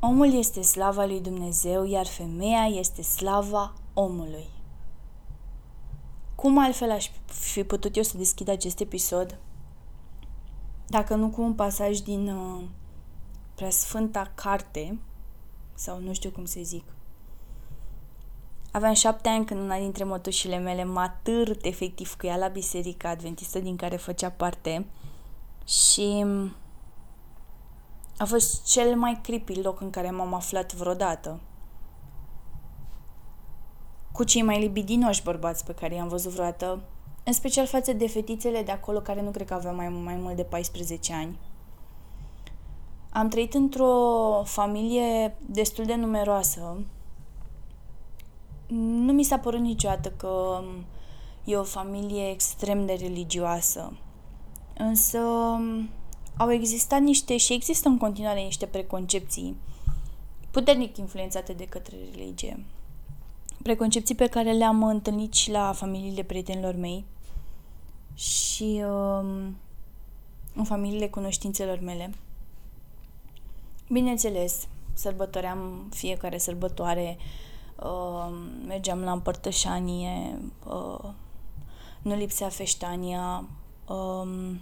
Omul este slava lui Dumnezeu, iar femeia este slava omului. Cum altfel aș fi putut eu să deschid acest episod? Dacă nu cu un pasaj din uh, Preasfânta Carte, sau nu știu cum să zic. Aveam șapte ani când una dintre mătușile mele m-a târt efectiv cu ea la biserica adventistă din care făcea parte și a fost cel mai creepy loc în care m-am aflat vreodată. Cu cei mai libidinoși bărbați pe care i-am văzut vreodată, în special față de fetițele de acolo care nu cred că aveau mai, mai mult de 14 ani. Am trăit într-o familie destul de numeroasă. Nu mi s-a părut niciodată că e o familie extrem de religioasă. Însă au existat niște și există în continuare niște preconcepții puternic influențate de către religie. Preconcepții pe care le-am întâlnit și la familiile prietenilor mei și um, în familiile cunoștințelor mele. Bineînțeles, sărbătoream fiecare sărbătoare, uh, mergeam la împărtășanie, uh, nu lipsea feștania, uh,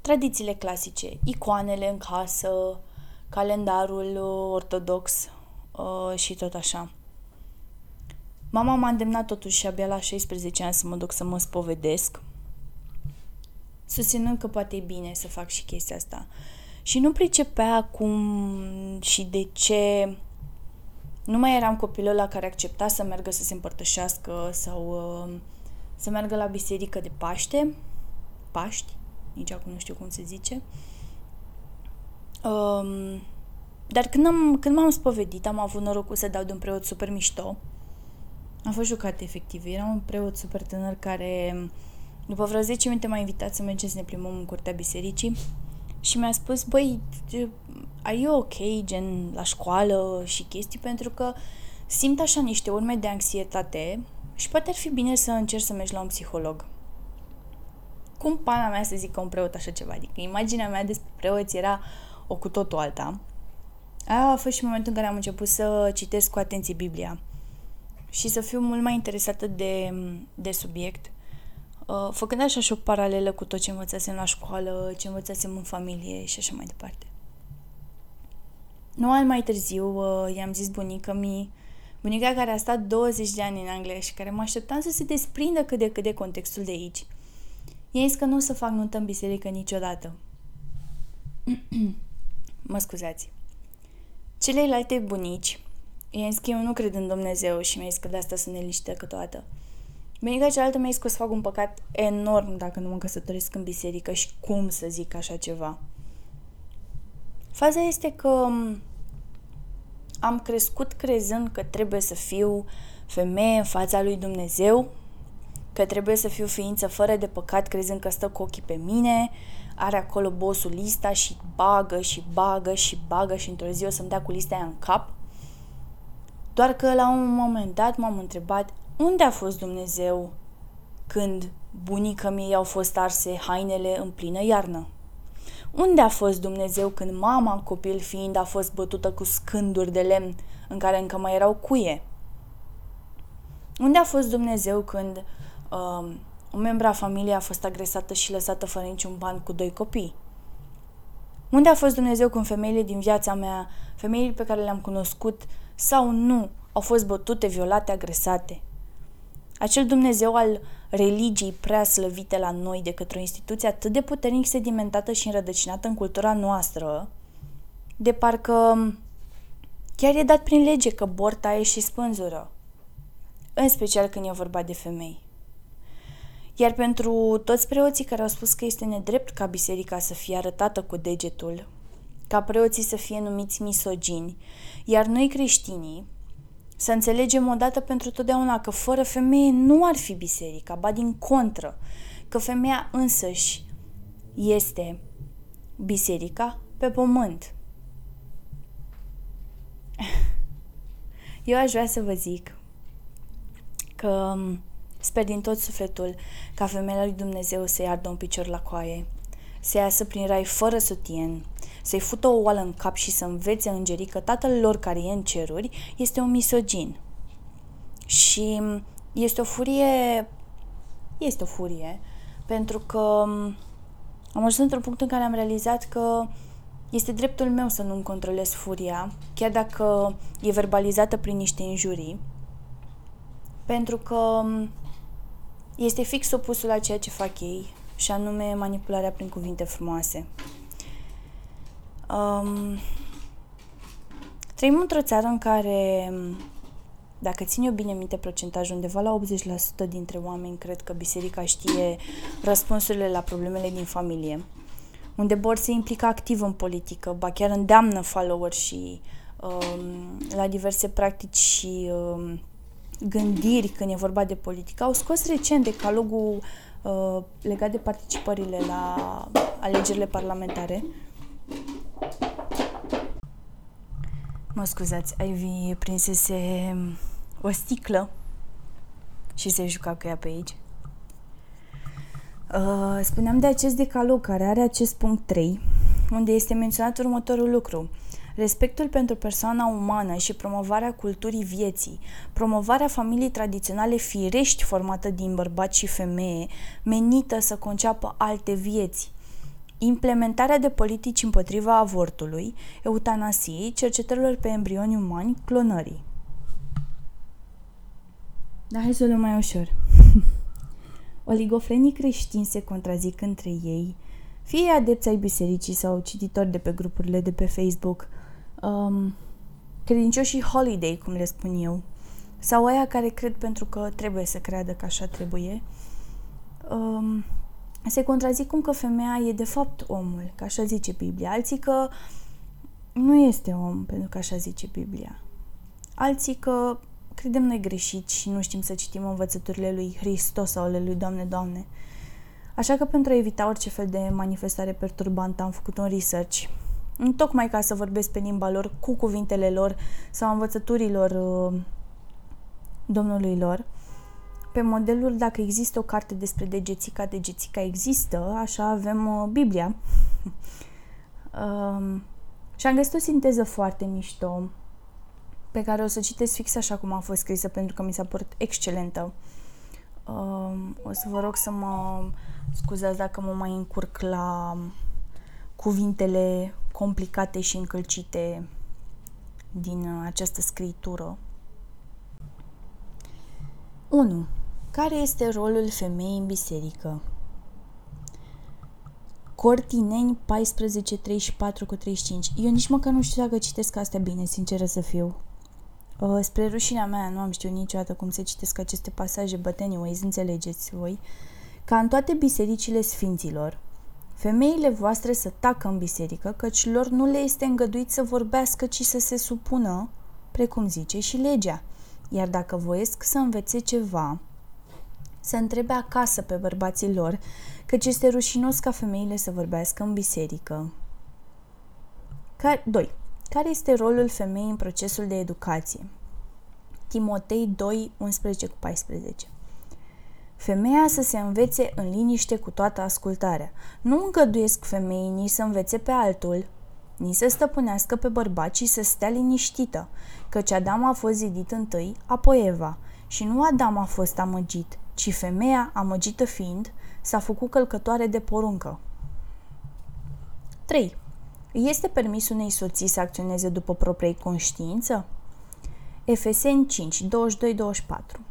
tradițiile clasice, icoanele în casă, calendarul ortodox uh, și tot așa. Mama m-a îndemnat totuși abia la 16 ani să mă duc să mă spovedesc, susținând că poate e bine să fac și chestia asta. Și nu pricepea cum și de ce nu mai eram copilul la care accepta să meargă să se împărtășească sau uh, să meargă la biserică de Paște, Paști, nici acum nu știu cum se zice. Um, dar când, am, când m-am spovedit, am avut norocul să dau de un preot super mișto. Am fost jucat efectiv. Era un preot super tânăr care, după vreo 10 minute, m-a invitat să mergem să ne plimbăm în curtea bisericii și mi-a spus, băi, are you ok, gen, la școală și chestii, pentru că simt așa niște urme de anxietate și poate ar fi bine să încerci să mergi la un psiholog cum pana mea să zică un preot așa ceva? Adică imaginea mea despre preoți era o cu totul alta. Aia a fost și momentul în care am început să citesc cu atenție Biblia și să fiu mult mai interesată de, de subiect, uh, făcând așa și o paralelă cu tot ce învățasem la școală, ce învățasem în familie și așa mai departe. Nu ani mai târziu uh, i-am zis bunica mi bunica care a stat 20 de ani în Anglia și care mă așteptam să se desprindă cât de cât de contextul de aici – I-a zis că nu o să fac nuntă în biserică niciodată. mă scuzați. Celelalte bunici i-a zis că eu nu cred în Dumnezeu și mi-a zis că de asta sunt neliniștită câteodată. Bunica cealaltă mi-a zis că o să fac un păcat enorm dacă nu mă căsătoresc în biserică și cum să zic așa ceva. Faza este că am crescut crezând că trebuie să fiu femeie în fața lui Dumnezeu că trebuie să fiu ființă fără de păcat, crezând că stă cu ochii pe mine, are acolo bosul lista și bagă și bagă și bagă și într-o zi o să-mi dea cu lista aia în cap. Doar că la un moment dat m-am întrebat unde a fost Dumnezeu când bunica mea au fost arse hainele în plină iarnă? Unde a fost Dumnezeu când mama, copil fiind, a fost bătută cu scânduri de lemn în care încă mai erau cuie? Unde a fost Dumnezeu când uh, un membru a familiei a fost agresată și lăsată fără niciun ban cu doi copii. Unde a fost Dumnezeu când femeile din viața mea, femeile pe care le-am cunoscut sau nu, au fost bătute, violate, agresate? Acel Dumnezeu al religiei prea slăvite la noi de către o instituție atât de puternic sedimentată și înrădăcinată în cultura noastră, de parcă chiar e dat prin lege că borta e și spânzură, în special când e vorba de femei. Iar pentru toți preoții care au spus că este nedrept ca biserica să fie arătată cu degetul, ca preoții să fie numiți misogini, iar noi creștinii să înțelegem odată pentru totdeauna că fără femeie nu ar fi biserica, ba din contră, că femeia însăși este biserica pe pământ. Eu aș vrea să vă zic că Sper din tot sufletul ca femeia lui Dumnezeu să ardă un picior la coaie, să iasă prin rai fără sutien, să-i fută o oală în cap și să învețe îngerii că tatăl lor care e în ceruri este un misogin. Și este o furie, este o furie, pentru că am ajuns într-un punct în care am realizat că este dreptul meu să nu-mi controlez furia, chiar dacă e verbalizată prin niște injurii, pentru că este fix opusul la ceea ce fac ei, și anume manipularea prin cuvinte frumoase. Um, trăim într-o țară în care, dacă țin eu bine minte procentajul, undeva la 80% dintre oameni cred că biserica știe răspunsurile la problemele din familie, unde Bor se implică activ în politică, ba chiar îndeamnă follower și um, la diverse practici și um, gândiri când e vorba de politică. Au scos recent decalogul uh, legat de participările la alegerile parlamentare. Mă scuzați, Ivy prinsese o sticlă și se juca cu ea pe aici. Uh, spuneam de acest decalog care are acest punct 3, unde este menționat următorul lucru. Respectul pentru persoana umană și promovarea culturii vieții, promovarea familiei tradiționale firești formată din bărbat și femeie, menită să conceapă alte vieți, implementarea de politici împotriva avortului, eutanasiei, cercetărilor pe embrioni umani, clonării. Da, hai să o luăm mai ușor. Oligofrenii creștini se contrazic între ei, fie adepți ai bisericii sau cititori de pe grupurile de pe Facebook, um, credincioșii holiday, cum le spun eu, sau aia care cred pentru că trebuie să creadă că așa trebuie, um, se contrazic cum că femeia e de fapt omul, că așa zice Biblia. Alții că nu este om, pentru că așa zice Biblia. Alții că credem noi greșit și nu știm să citim învățăturile lui Hristos sau ale lui Doamne, Doamne. Așa că pentru a evita orice fel de manifestare perturbantă am făcut un research tocmai ca să vorbesc pe limba lor, cu cuvintele lor sau învățăturilor uh, domnului lor. Pe modelul, dacă există o carte despre degețica, degețica există, așa avem uh, Biblia. um, și am găsit o sinteză foarte mișto pe care o să citesc fix așa cum a fost scrisă pentru că mi s-a părut excelentă. Um, o să vă rog să mă scuzați dacă mă mai încurc la cuvintele complicate și încălcite din uh, această scritură. 1. Care este rolul femeii în biserică? Cortineni 14, 34 cu 35. Eu nici măcar nu știu dacă citesc astea bine, sinceră să fiu. Uh, spre rușinea mea, nu am știut niciodată cum se citesc aceste pasaje, but anyways, înțelegeți voi. Ca în toate bisericile sfinților, Femeile voastre să tacă în biserică, căci lor nu le este îngăduit să vorbească, ci să se supună, precum zice și legea. Iar dacă voiesc să învețe ceva, să întrebe acasă pe bărbații lor, căci este rușinos ca femeile să vorbească în biserică. 2. Care este rolul femeii în procesul de educație? Timotei 2, 11 cu 14 Femeia să se învețe în liniște cu toată ascultarea. Nu îngăduiesc femeii nici să învețe pe altul, nici să stăpânească pe bărbat, ci să stea liniștită, căci Adam a fost zidit întâi, apoi Eva, și nu Adam a fost amăgit, ci femeia, amăgită fiind, s-a făcut călcătoare de poruncă. 3. Este permis unei soții să acționeze după propria conștiință? Efeseni 5, 22-24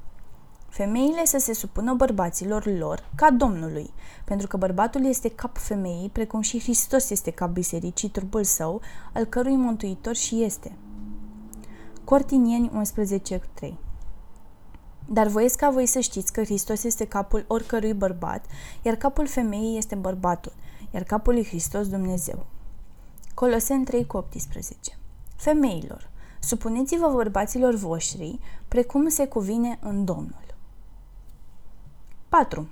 femeile să se supună bărbaților lor ca Domnului, pentru că bărbatul este cap femeii, precum și Hristos este cap bisericii, trupul său, al cărui mântuitor și este. Cortinieni 11.3 Dar voiesc ca voi să știți că Hristos este capul oricărui bărbat, iar capul femeii este bărbatul, iar capul lui Hristos Dumnezeu. Coloseni 3.18 Femeilor, supuneți-vă bărbaților voștri, precum se cuvine în Domnul. 4.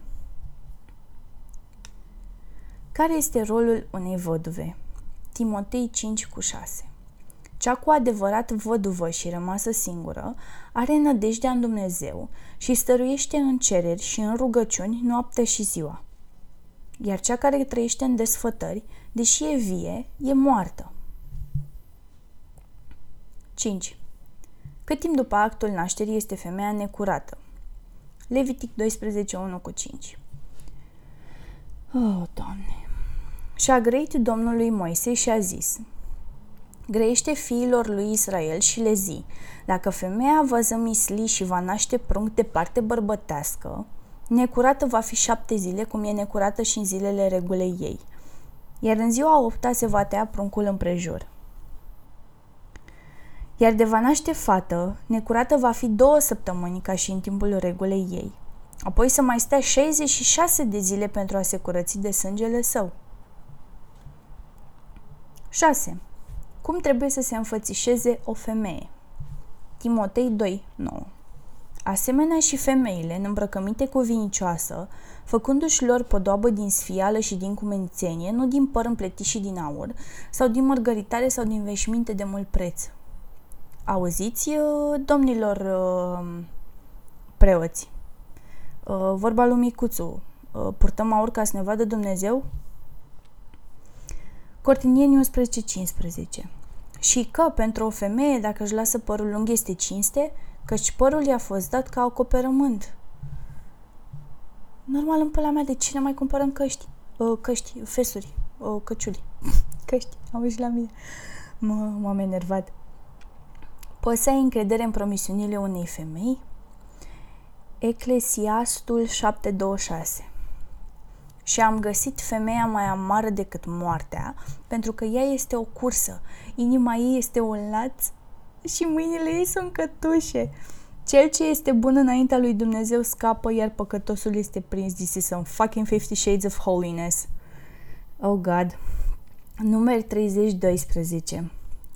Care este rolul unei văduve? Timotei 5 cu 6 Cea cu adevărat văduvă și rămasă singură are nădejdea în Dumnezeu și stăruiește în cereri și în rugăciuni noapte și ziua. Iar cea care trăiește în desfătări Deși e vie, e moartă. 5. Cât timp după actul nașterii este femeia necurată? Levitic 12, 1 cu 5. Oh, Doamne! Și a grăit Domnului Moise și a zis, Grăiește fiilor lui Israel și le zi, dacă femeia va zămisli și va naște prunc de parte bărbătească, necurată va fi șapte zile, cum e necurată și în zilele regulei ei. Iar în ziua opta se va tăia pruncul împrejur. Iar de va naște fată, necurată va fi două săptămâni ca și în timpul regulei ei. Apoi să mai stea 66 de zile pentru a se curăți de sângele său. 6. Cum trebuie să se înfățișeze o femeie? Timotei 2, 9 Asemenea și femeile, îmbrăcăminte cu vinicioasă, făcându-și lor podoabă din sfială și din cumențenie, nu din păr împletit și din aur, sau din mărgăritare sau din veșminte de mult preț. Auziți, uh, domnilor uh, preoți, uh, vorba lui Micuțu, purtăm aur ca să ne vadă Dumnezeu? Cortinieni 11.15 Și că pentru o femeie, dacă își lasă părul lung, este cinste, căci părul i-a fost dat ca acoperământ. Normal, în păla mea, de ce ne mai cumpărăm căști? Uh, căști, fesuri, uh, căciuli. căști, am la mine. m-am enervat. Poți să ai încredere în promisiunile unei femei? Eclesiastul 726 și am găsit femeia mai amară decât moartea, pentru că ea este o cursă, inima ei este un laț și mâinile ei sunt cătușe. Cel ce este bun înaintea lui Dumnezeu scapă, iar păcătosul este prins. This is some fucking Fifty Shades of Holiness. Oh, God. Numeri 30, 12.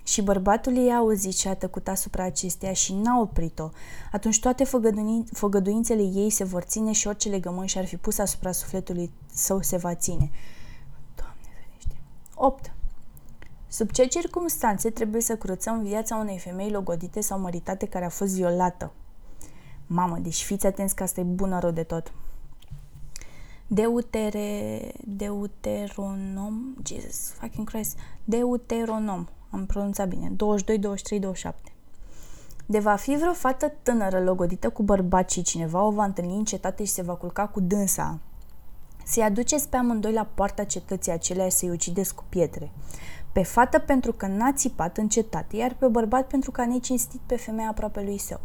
Și bărbatul ei a auzit și a tăcut asupra acesteia și n-a oprit-o. Atunci toate făgăduințele ei se vor ține și orice legământ și-ar fi pus asupra sufletului său se va ține. Doamne ferește. 8. Sub ce circunstanțe trebuie să curățăm viața unei femei logodite sau măritate care a fost violată? Mamă, deci fiți atenți că asta e bună rău de tot. Deutere, Deuteronom, Jesus fucking Christ, Deuteronom, am pronunțat bine, 22, 23, 27. De va fi vreo fată tânără logodită cu bărbat și cineva o va întâlni în cetate și se va culca cu dânsa. Să-i aduceți pe amândoi la poarta cetății acelea să-i ucideți cu pietre. Pe fată pentru că n-a țipat în cetate, iar pe bărbat pentru că a necinstit pe femeia aproape lui său.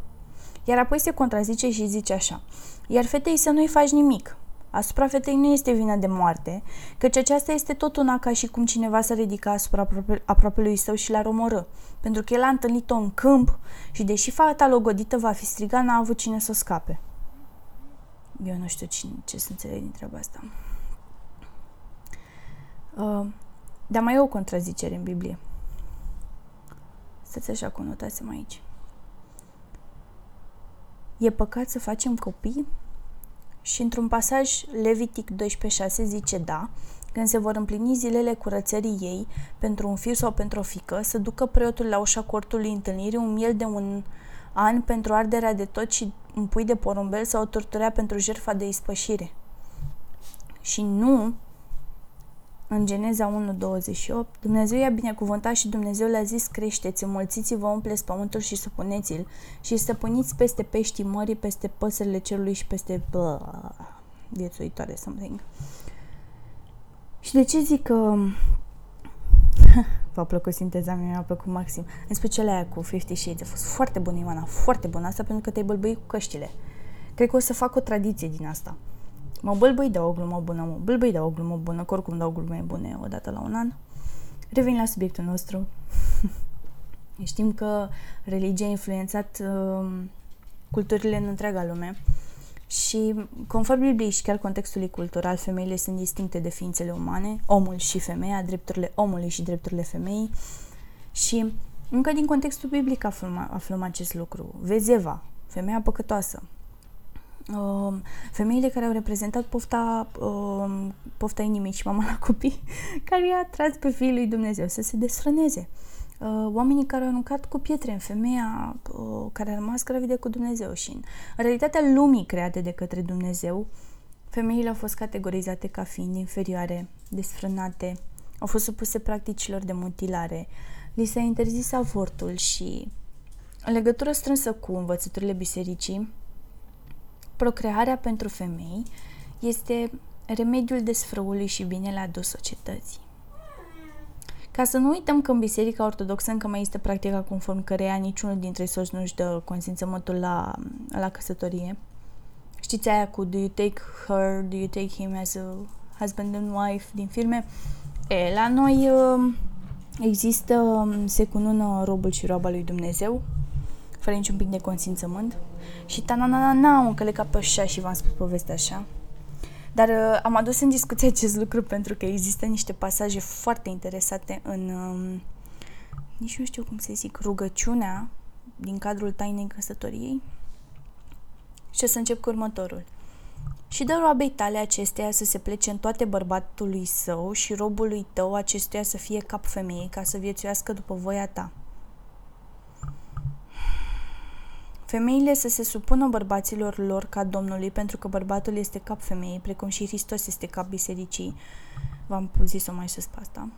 Iar apoi se contrazice și zice așa, iar fetei să nu-i faci nimic, Asupra fetei nu este vină de moarte, căci aceasta este tot una ca și cum cineva s-a ridica asupra aproape, aproapelui său și l-ar omorâ, pentru că el a întâlnit-o în câmp și deși fata logodită va fi strigat, n-a avut cine să o scape. Eu nu știu cine, ce să înțeleg din treaba asta. Uh, dar mai e o contrazicere în Biblie. Stați așa, conotați aici. E păcat să facem copii? Și într-un pasaj Levitic 12.6 zice da, când se vor împlini zilele curățării ei pentru un fiu sau pentru o fică, să ducă preotul la ușa cortului întâlnirii un miel de un an pentru arderea de tot și un pui de porumbel sau o torturea pentru jertfa de ispășire. Și nu în Geneza 1.28, Dumnezeu i-a binecuvântat și Dumnezeu le-a zis, creșteți, înmulțiți-vă, umpleți pământul și supuneți-l și stăpâniți peste peștii mării, peste păsările cerului și peste bă, viețuitoare, something. Și de ce zic că v-a plăcut sinteza mea, mi-a plăcut maxim. În special aia cu 50 Shades. A fost foarte bună, Ioana, foarte bună asta pentru că te-ai bălbăit cu căștile. Cred că o să fac o tradiție din asta. Mă bâlbâi de o glumă bună, mă bâlbâi de o glumă bună, că oricum dau glume bune o dată la un an. Revin la subiectul nostru. Știm că religia a influențat uh, culturile în întreaga lume și, conform Bibliei și chiar contextului cultural, femeile sunt distincte de ființele umane, omul și femeia, drepturile omului și drepturile femeii și încă din contextul biblic aflăm, aflăm acest lucru. Vezeva, femeia păcătoasă, uh, femeile care au reprezentat pofta, uh, pofta inimii și mama la copii, care i-a tras pe fiul lui Dumnezeu să se desfrâneze. Uh, oamenii care au aruncat cu pietre în femeia uh, care a rămas gravidă cu Dumnezeu și în realitatea lumii create de către Dumnezeu, femeile au fost categorizate ca fiind inferioare, desfrânate, au fost supuse practicilor de mutilare, li s-a interzis avortul și, în legătură strânsă cu învățăturile bisericii, procrearea pentru femei este remediul desfrăului și binele adus societății. Ca să nu uităm că în Biserica Ortodoxă încă mai este practica conform căreia niciunul dintre soți nu-și dă consimțământul la, la căsătorie. Știți aia cu do you take her, do you take him as a husband and wife din filme? E, la noi uh, există, se cunună robul și roaba lui Dumnezeu, fără niciun pic de consimțământ. Și ta na na na na, un ca pe așa și v-am spus povestea așa. Dar uh, am adus în discuție acest lucru pentru că există niște pasaje foarte interesate în, uh, nici nu știu cum să zic, rugăciunea din cadrul tainei căsătoriei. Și o să încep cu următorul. Și dă roabei tale acesteia să se plece în toate bărbatului său și robului tău acestuia să fie cap femeie ca să viețuiască după voia ta. Femeile să se supună bărbaților lor ca Domnului, pentru că bărbatul este cap femeii, precum și Hristos este cap bisericii. V-am zis-o mai sus pe asta.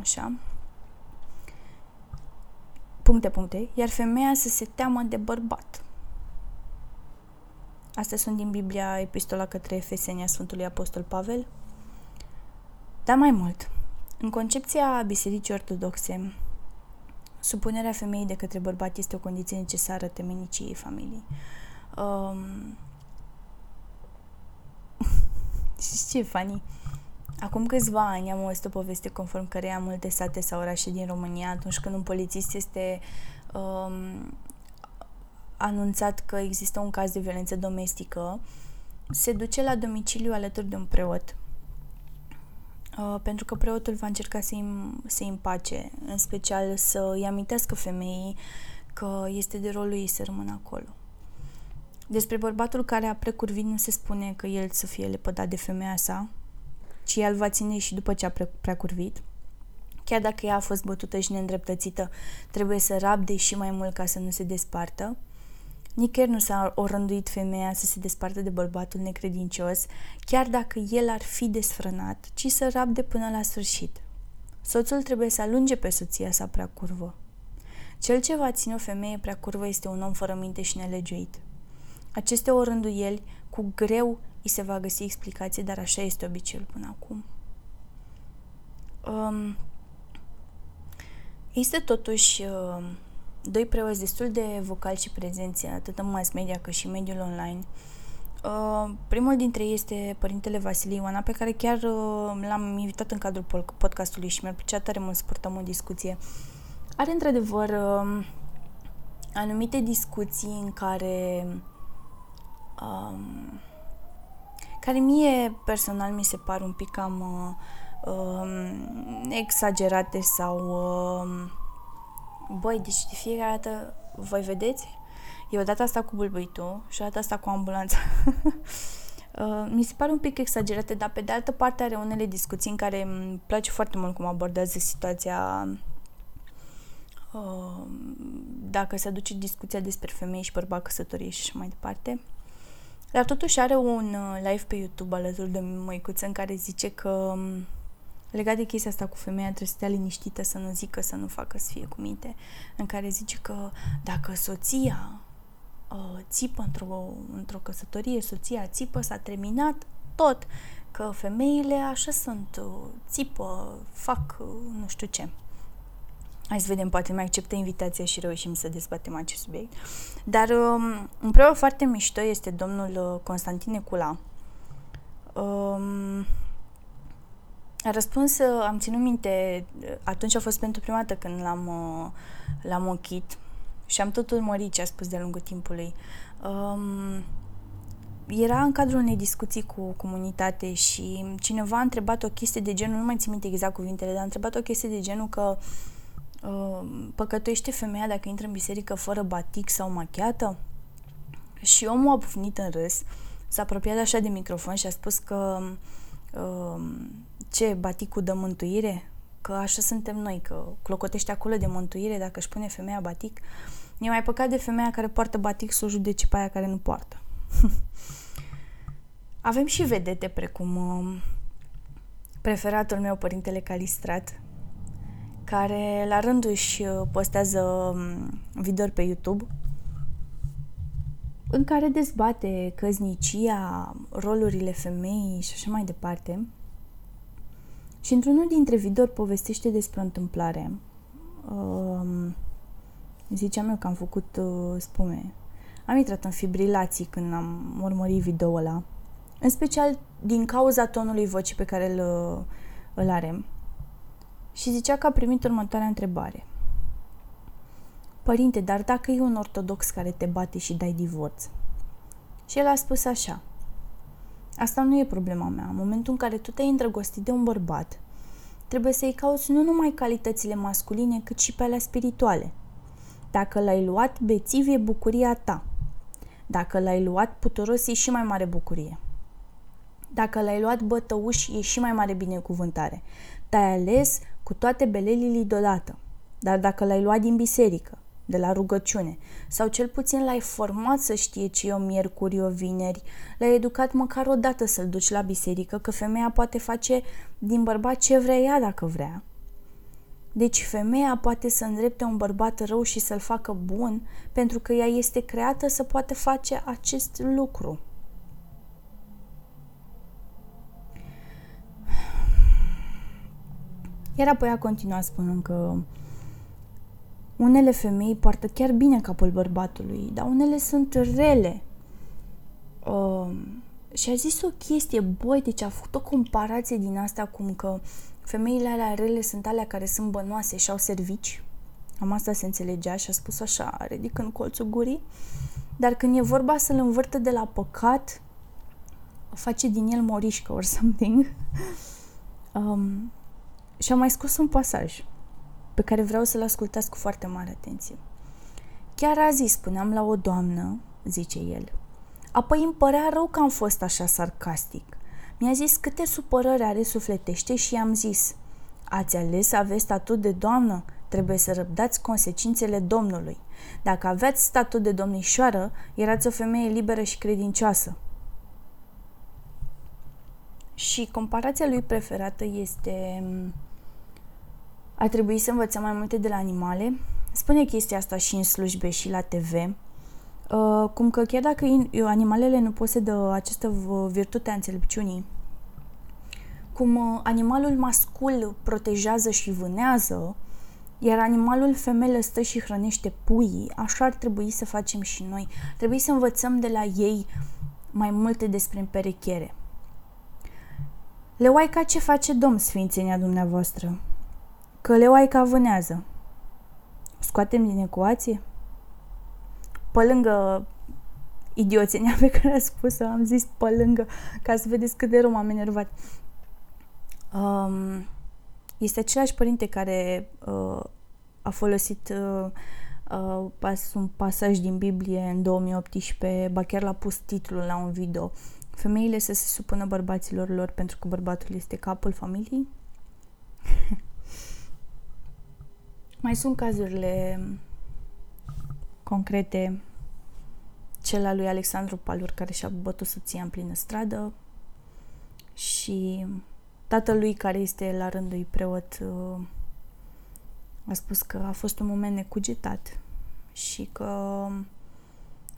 Așa. Puncte, puncte. Iar femeia să se teamă de bărbat. Astea sunt din Biblia, epistola către Efesenia Sfântului Apostol Pavel. Dar mai mult, în concepția Bisericii Ortodoxe, Supunerea femeii de către bărbat este o condiție necesară temeniciei familiei. Um, știți ce e funny? Acum câțiva ani am auzit o poveste conform căreia multe sate sau orașe din România, atunci când un polițist este um, anunțat că există un caz de violență domestică, se duce la domiciliu alături de un preot Uh, pentru că preotul va încerca să-i, să împace, în special să îi amintească femeii că este de rolul ei să rămână acolo. Despre bărbatul care a precurvit nu se spune că el să fie lepădat de femeia sa, ci el va ține și după ce a pre- precurvit. Chiar dacă ea a fost bătută și neîndreptățită, trebuie să rabde și mai mult ca să nu se despartă. Nicăieri nu s-a orânduit femeia să se despartă de bărbatul necredincios, chiar dacă el ar fi desfrânat, ci să rabde până la sfârșit. Soțul trebuie să alunge pe soția sa prea curvă. Cel ce va ține o femeie prea curvă este un om fără minte și nelegiuit. Aceste orânduieli, cu greu îi se va găsi explicație, dar așa este obiceiul până acum. Um, este totuși uh, doi preoți destul de vocali și prezenți atât în mass media cât și în mediul online. Uh, primul dintre ei este părintele Vasile Ioana, pe care chiar uh, l-am invitat în cadrul podcastului și mi-ar plăcea tare mult să purtăm o discuție. Are într-adevăr uh, anumite discuții în care um, care mie personal mi se par un pic cam uh, um, exagerate sau uh, Băi, deci de fiecare dată, voi vedeți? E o dată asta cu bulbuitul și o dată asta cu ambulanța. uh, mi se pare un pic exagerate, dar pe de altă parte are unele discuții în care îmi place foarte mult cum abordează situația uh, dacă se aduce discuția despre femei și bărbat căsătorie și așa mai departe. Dar totuși are un uh, live pe YouTube alături de măicuță în care zice că um, Legat de chestia asta cu femeia, trebuie să stea liniștită, să nu zică, să nu facă să fie cu minte, în care zice că dacă soția uh, țipă într-o, într-o căsătorie, soția țipă, s-a terminat tot, că femeile așa sunt, uh, țipă, fac uh, nu știu ce. Hai să vedem, poate mai acceptă invitația și reușim să dezbatem acest subiect. Dar um, un preot foarte mișto este domnul uh, Constantin Cula. Um, a răspuns, uh, am ținut minte, uh, atunci a fost pentru prima dată când l-am, uh, l-am ochit și am tot urmărit ce a spus de-a lungul timpului. Um, era în cadrul unei discuții cu comunitate și cineva a întrebat o chestie de genul, nu mai țin minte exact cuvintele, dar a întrebat o chestie de genul că uh, păcătuiește femeia dacă intră în biserică fără batic sau machiată? Și omul a pufnit în râs, s-a apropiat așa de microfon și a spus că uh, ce, baticul de mântuire? Că așa suntem noi, că clocotește acolo de mântuire dacă își pune femeia batic. E mai păcat de femeia care poartă batic să o judece pe aia care nu poartă. Avem și vedete precum uh, preferatul meu, Părintele Calistrat, care la rândul își uh, postează um, videouri pe YouTube în care dezbate căznicia, rolurile femeii și așa mai departe. Și într-unul dintre videouri povestește despre o întâmplare. Um, ziceam eu că am făcut uh, spume. Am intrat în fibrilații când am urmărit video ăla. În special din cauza tonului vocii pe care îl, uh, îl are. Și zicea că a primit următoarea întrebare. Părinte, dar dacă e un ortodox care te bate și dai divorț? Și el a spus așa. Asta nu e problema mea. În momentul în care tu te-ai îndrăgostit de un bărbat, trebuie să-i cauți nu numai calitățile masculine, cât și pe alea spirituale. Dacă l-ai luat bețiv, e bucuria ta. Dacă l-ai luat puturos, e și mai mare bucurie. Dacă l-ai luat bătăuș, e și mai mare binecuvântare. Te-ai ales cu toate belelile deodată. Dar dacă l-ai luat din biserică, de la rugăciune, sau cel puțin l-ai format să știe ce e o miercuri, o vineri, l-ai educat măcar o dată să-l duci la biserică, că femeia poate face din bărbat ce vrea ea dacă vrea. Deci femeia poate să îndrepte un bărbat rău și să-l facă bun, pentru că ea este creată să poate face acest lucru. Iar apoi a continuat spunând că unele femei poartă chiar bine capul bărbatului, dar unele sunt rele. Uh, și a zis o chestie, băi, deci a făcut o comparație din asta cum că femeile alea rele sunt alea care sunt bănoase și au servici. Am asta se înțelegea și a spus așa, ridicând colțul gurii. Dar când e vorba să-l învârtă de la păcat, face din el morișcă or something. Um, și am mai scos un pasaj pe care vreau să-l ascultați cu foarte mare atenție. Chiar azi spuneam la o doamnă, zice el, apoi îmi părea rău că am fost așa sarcastic. Mi-a zis câte supărări are sufletește și i-am zis, ați ales să aveți statut de doamnă, trebuie să răbdați consecințele Domnului. Dacă aveți statut de domnișoară, erați o femeie liberă și credincioasă. Și comparația lui preferată este a trebuit să învățăm mai multe de la animale. Spune chestia asta și în slujbe și la TV. Uh, cum că chiar dacă animalele nu posedă această virtute a înțelepciunii, cum uh, animalul mascul protejează și vânează, iar animalul femelă stă și hrănește puii, așa ar trebui să facem și noi. Trebuie să învățăm de la ei mai multe despre împerechiere. Leoaica, ce face Domn Sfințenia dumneavoastră? Că leoaica vânează. Scoatem din ecuație? Pe lângă idioțenia pe care a spus-o, am zis pe lângă, ca să vedeți cât de rău m-am enervat. Um, este același părinte care uh, a folosit uh, uh, pas, un pasaj din Biblie în 2018, ba chiar l-a pus titlul la un video. Femeile să se supună bărbaților lor pentru că bărbatul este capul familiei. Mai sunt cazurile concrete, cel al lui Alexandru Palur care și-a bătut soția în plină stradă și tatălui care este la rândul preot uh, a spus că a fost un moment necugetat și că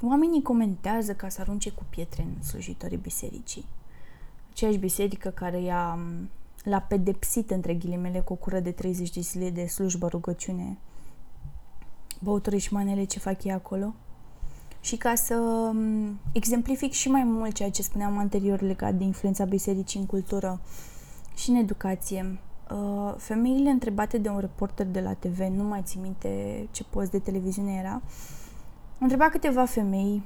oamenii comentează ca să arunce cu pietre în slujitorii bisericii. Aceeași biserică care i-a l-a pedepsit, între ghilimele, cu o cură de 30 de zile de slujbă, rugăciune, băuturi și manele ce fac ei acolo. Și ca să mm, exemplific și mai mult ceea ce spuneam anterior legat de influența bisericii în cultură și în educație, uh, femeile întrebate de un reporter de la TV, nu mai țin minte ce post de televiziune era, întreba câteva femei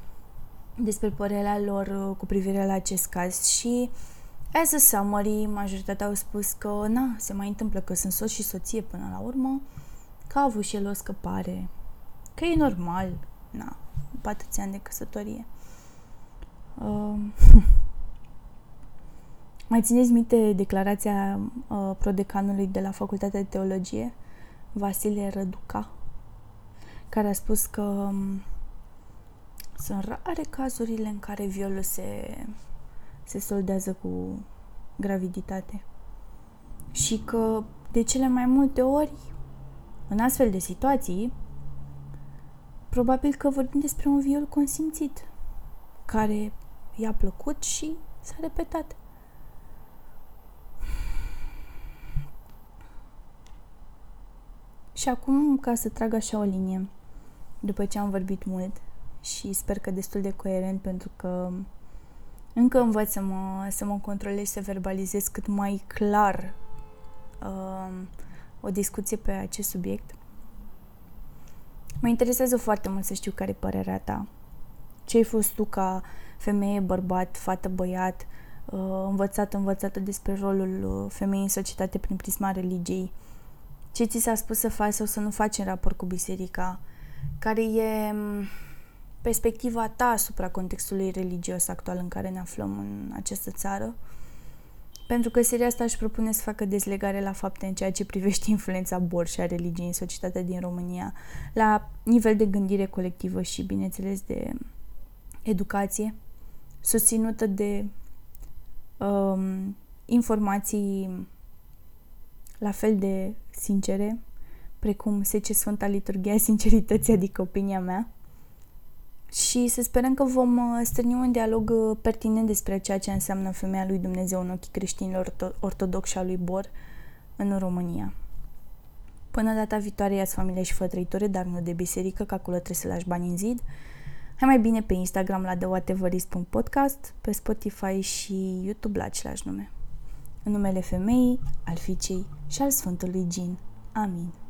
despre părerea lor uh, cu privire la acest caz și uh, As a summary, majoritatea au spus că, na, se mai întâmplă că sunt soț și soție până la urmă, că a avut și el o scăpare, că e normal, na, după atâția ani de căsătorie. Uh, mai țineți minte declarația uh, prodecanului de la Facultatea de Teologie, Vasile Răduca, care a spus că um, sunt rare cazurile în care violul se se soldează cu graviditate. și că de cele mai multe ori, în astfel de situații, probabil că vorbim despre un viol consimțit, care i-a plăcut și s-a repetat. Și acum, ca să trag așa o linie, după ce am vorbit mult și sper că destul de coerent, pentru că încă învăț să mă, să mă controlez, să verbalizez cât mai clar uh, o discuție pe acest subiect. Mă interesează foarte mult să știu care e părerea ta. Ce ai fost tu ca femeie, bărbat, fată, băiat, uh, învățat, învățată despre rolul uh, femeii în societate prin prisma religiei? Ce ți s-a spus să faci sau să nu faci în raport cu biserica? Care e mm, perspectiva ta asupra contextului religios actual în care ne aflăm în această țară? Pentru că seria asta își propune să facă dezlegare la fapte în ceea ce privește influența bor și a religiei în societatea din România, la nivel de gândire colectivă și, bineînțeles, de educație, susținută de um, informații la fel de sincere, precum se ce Sfânta Liturghia Sincerității, adică opinia mea, și să sperăm că vom uh, strâni un dialog uh, pertinent despre ceea ce înseamnă femeia lui Dumnezeu în ochii creștinilor ortodoxi și a lui Bor în România. Până data viitoare, ia familie și fătrăitoare, dar nu de biserică, că acolo trebuie să lași bani în zid. Hai mai bine pe Instagram la thewhateverist.podcast, pe Spotify și YouTube la același nume. În numele femeii, al fiicei și al Sfântului Gin. Amin.